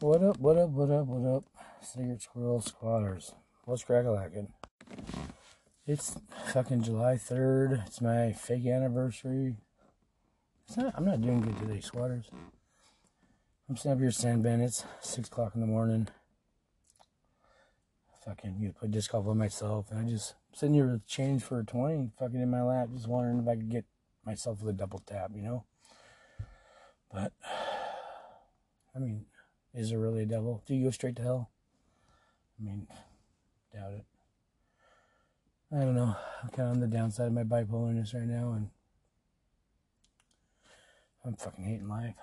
What up, what up, what up, what up? Secret Squirrel Squatters. What's crackalacking? It's fucking July 3rd. It's my fake anniversary. It's not, I'm not doing good today, squatters. I'm sitting up here sandband. It's 6 o'clock in the morning. Fucking, you play disc golf by myself. And I just, sitting here with change for a 20 fucking in my lap, just wondering if I could get myself with a double tap, you know? But, I mean, is there really a devil? Do you go straight to hell? I mean, doubt it. I don't know. I'm kind of on the downside of my bipolarness right now, and I'm fucking hating life.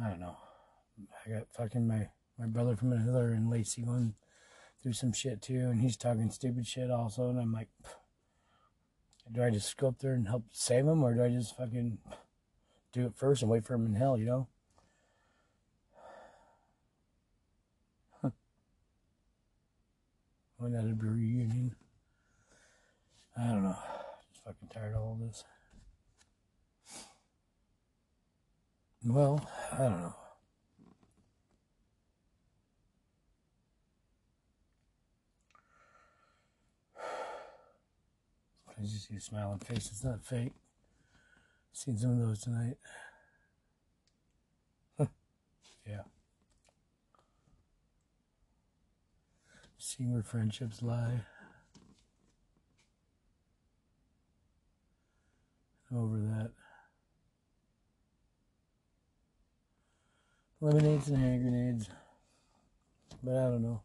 I don't know. I got fucking my, my brother from another and Lacey going through some shit too, and he's talking stupid shit also, and I'm like, do I just go up there and help save him, or do I just fucking do it first and wait for him in hell, you know? Why not a reunion? I don't know. Just fucking tired of all this. Well, I don't know. I just see a smiling face. It's not fake. Seen some of those tonight. yeah. Seeing where friendships lie. Over that. Lemonades and hand grenades. But I don't know.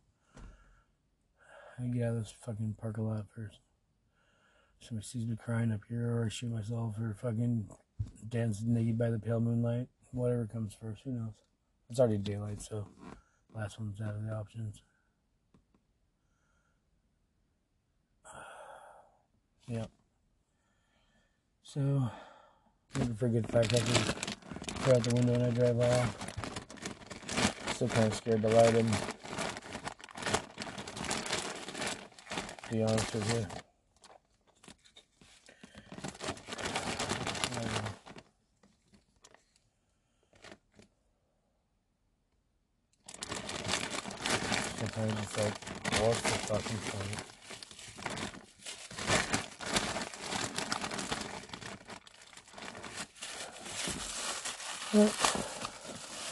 I get out of this fucking parking lot first. Somebody sees me crying up here, or I shoot myself, or fucking dance naked by the pale moonlight. Whatever comes first, who knows? It's already daylight, so last one's out of the options. Yep. So, looking for a good firecrackers. Throw out the window when I drive off. Still kind of scared to light. To be honest with you. Sometimes it's like, what's the fucking point?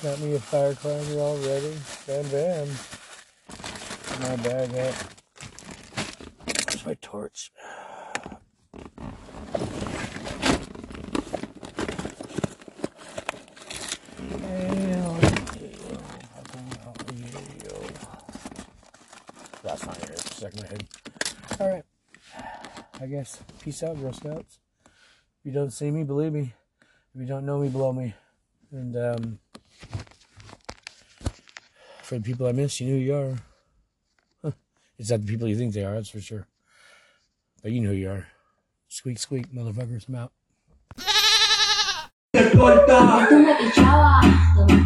Got me a firecracker already. Bam bam. My bag up. Where's my torch? That's not here. Stuck in my head. Alright. I guess. Peace out, Girl Scouts. If you don't see me, believe me. If you don't know me, blow me. And um, for the people I miss, you know who you are. Huh. It's not the people you think they are, that's for sure. But you know who you are. Squeak, squeak, motherfuckers, I'm out.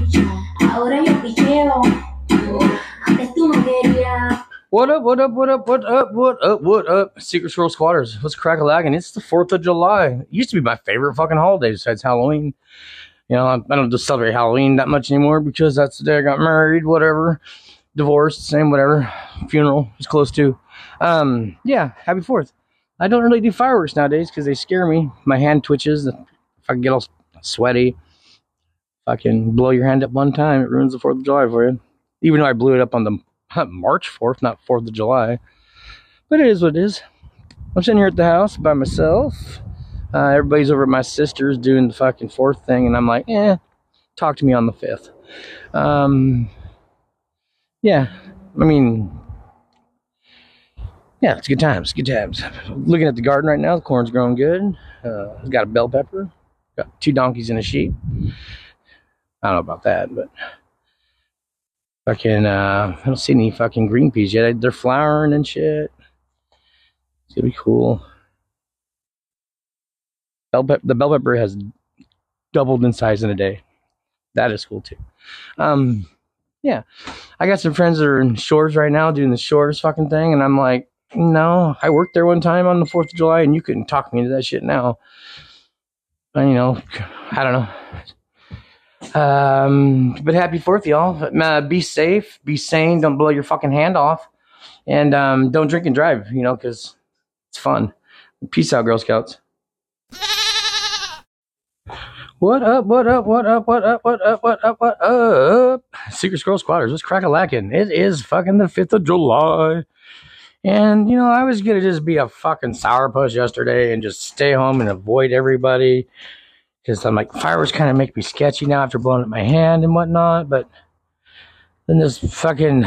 What up, what up, what up, what up, what up, what up? Secret Squirrel Squatters. What's crack a lagging? It's the 4th of July. It used to be my favorite fucking holiday besides Halloween. You know, I, I don't just celebrate Halloween that much anymore because that's the day I got married, whatever. Divorced, same, whatever. Funeral was close to. Um, yeah, happy 4th. I don't really do fireworks nowadays because they scare me. My hand twitches. If I get all sweaty, fucking blow your hand up one time, it ruins the 4th of July for you. Even though I blew it up on the March 4th, not 4th of July. But it is what it is. I'm sitting here at the house by myself. Uh, everybody's over at my sister's doing the fucking fourth thing, and I'm like, eh, talk to me on the fifth. Um, yeah, I mean, yeah, it's good times, good times. Looking at the garden right now, the corn's growing good. Uh, got a bell pepper, got two donkeys and a sheep. I don't know about that, but fucking, uh, I don't see any fucking green peas yet. They're flowering and shit. It's gonna be cool. Bell pep- the bell pepper has doubled in size in a day. That is cool too. Um, yeah, I got some friends that are in Shores right now doing the Shores fucking thing, and I'm like, no, I worked there one time on the Fourth of July, and you couldn't talk me into that shit now. you know, I don't know. Um, but happy Fourth, y'all. Uh, be safe, be sane, don't blow your fucking hand off, and um, don't drink and drive. You know, because it's fun. Peace out, Girl Scouts. What up, what up, what up, what up, what up, what up, what up? Secret Squirrel Squatters, let's crack a lacking. It is fucking the 5th of July. And, you know, I was going to just be a fucking sourpuss yesterday and just stay home and avoid everybody. Because I'm like, fireworks kind of make me sketchy now after blowing up my hand and whatnot. But then this fucking,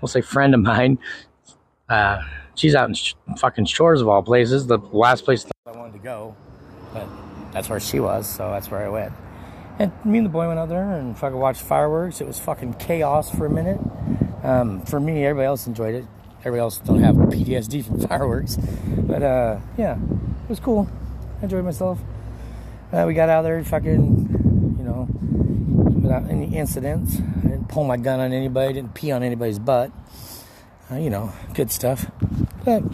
we'll say friend of mine, uh, she's out in sh- fucking shores of all places, the last place I wanted to go. But that's where she was, so that's where I went. And me and the boy went out there and fucking watched fireworks. It was fucking chaos for a minute. Um, for me, everybody else enjoyed it. Everybody else don't have PTSD from fireworks, but uh, yeah, it was cool. I enjoyed myself. Uh, we got out there, fucking, you know, without any incidents. I didn't pull my gun on anybody. Didn't pee on anybody's butt. Uh, you know, good stuff. But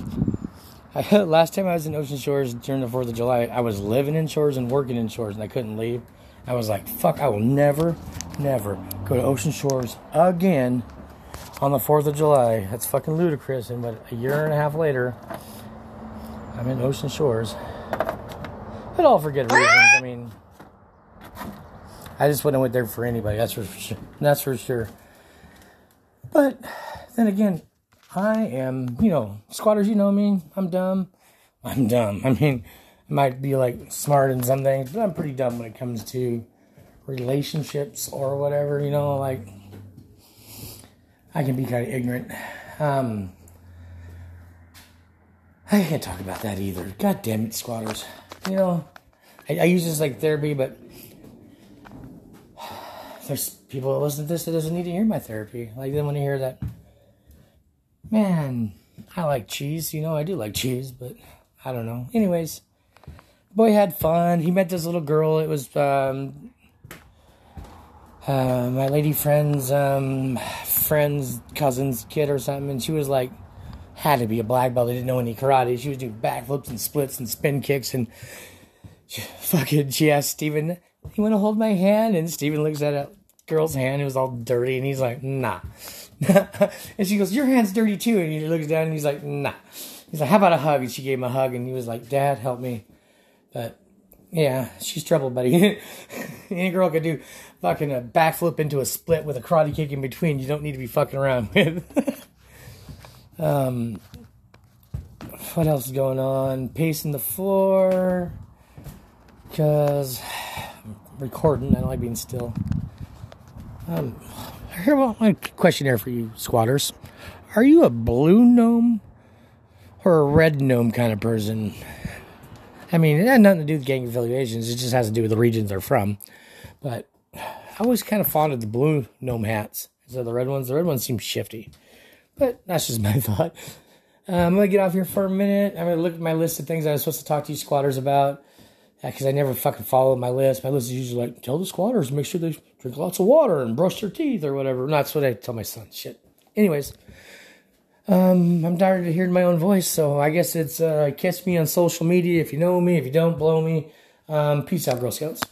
I, last time I was in Ocean Shores during the 4th of July, I was living in Shores and working in Shores, and I couldn't leave. I was like, fuck, I will never, never go to Ocean Shores again on the 4th of July. That's fucking ludicrous. And but a year and a half later, I'm in Ocean Shores. But all for good reasons. I mean, I just wouldn't went there for anybody. That's for sure. That's for sure. But then again, I am, you know, squatters, you know me. I'm dumb. I'm dumb. I mean, I might be like smart in some things, but I'm pretty dumb when it comes to relationships or whatever, you know, like I can be kind of ignorant. Um, I can't talk about that either. God damn it, squatters. You know, I, I use this like therapy, but there's people that listen to this that doesn't need to hear my therapy. Like they want to hear that. Man, I like cheese. You know, I do like cheese, but I don't know. Anyways, boy had fun. He met this little girl. It was um, uh, my lady friend's um, friend's cousin's kid or something, and she was like, had to be a black belt. They didn't know any karate. She was doing backflips and splits and spin kicks, and she, fucking, she asked Steven, you want to hold my hand? And Steven looks at a girl's hand. It was all dirty, and he's like, nah. and she goes, your hand's dirty too. And he looks down, and he's like, nah. He's like, how about a hug? And she gave him a hug, and he was like, Dad, help me. But yeah, she's trouble, buddy. Any girl could do fucking a backflip into a split with a karate kick in between. You don't need to be fucking around with. um, what else is going on? Pacing the floor. Because I'm recording. I don't like being still. Um, here, well, my questionnaire for you squatters. Are you a blue gnome or a red gnome kind of person? I mean, it had nothing to do with gang affiliations. It just has to do with the regions they're from. But I always kind of fond of the blue gnome hats of the red ones. The red ones seem shifty. But that's just my thought. Uh, I'm to get off here for a minute. I'm to look at my list of things I was supposed to talk to you squatters about. Because I never fucking follow my list. My list is usually like, tell the squatters, make sure they drink lots of water and brush their teeth or whatever. And that's what I tell my son. Shit. Anyways, um, I'm tired of hearing my own voice, so I guess it's uh, catch me on social media if you know me. If you don't, blow me. Um, peace out, Girl Scouts.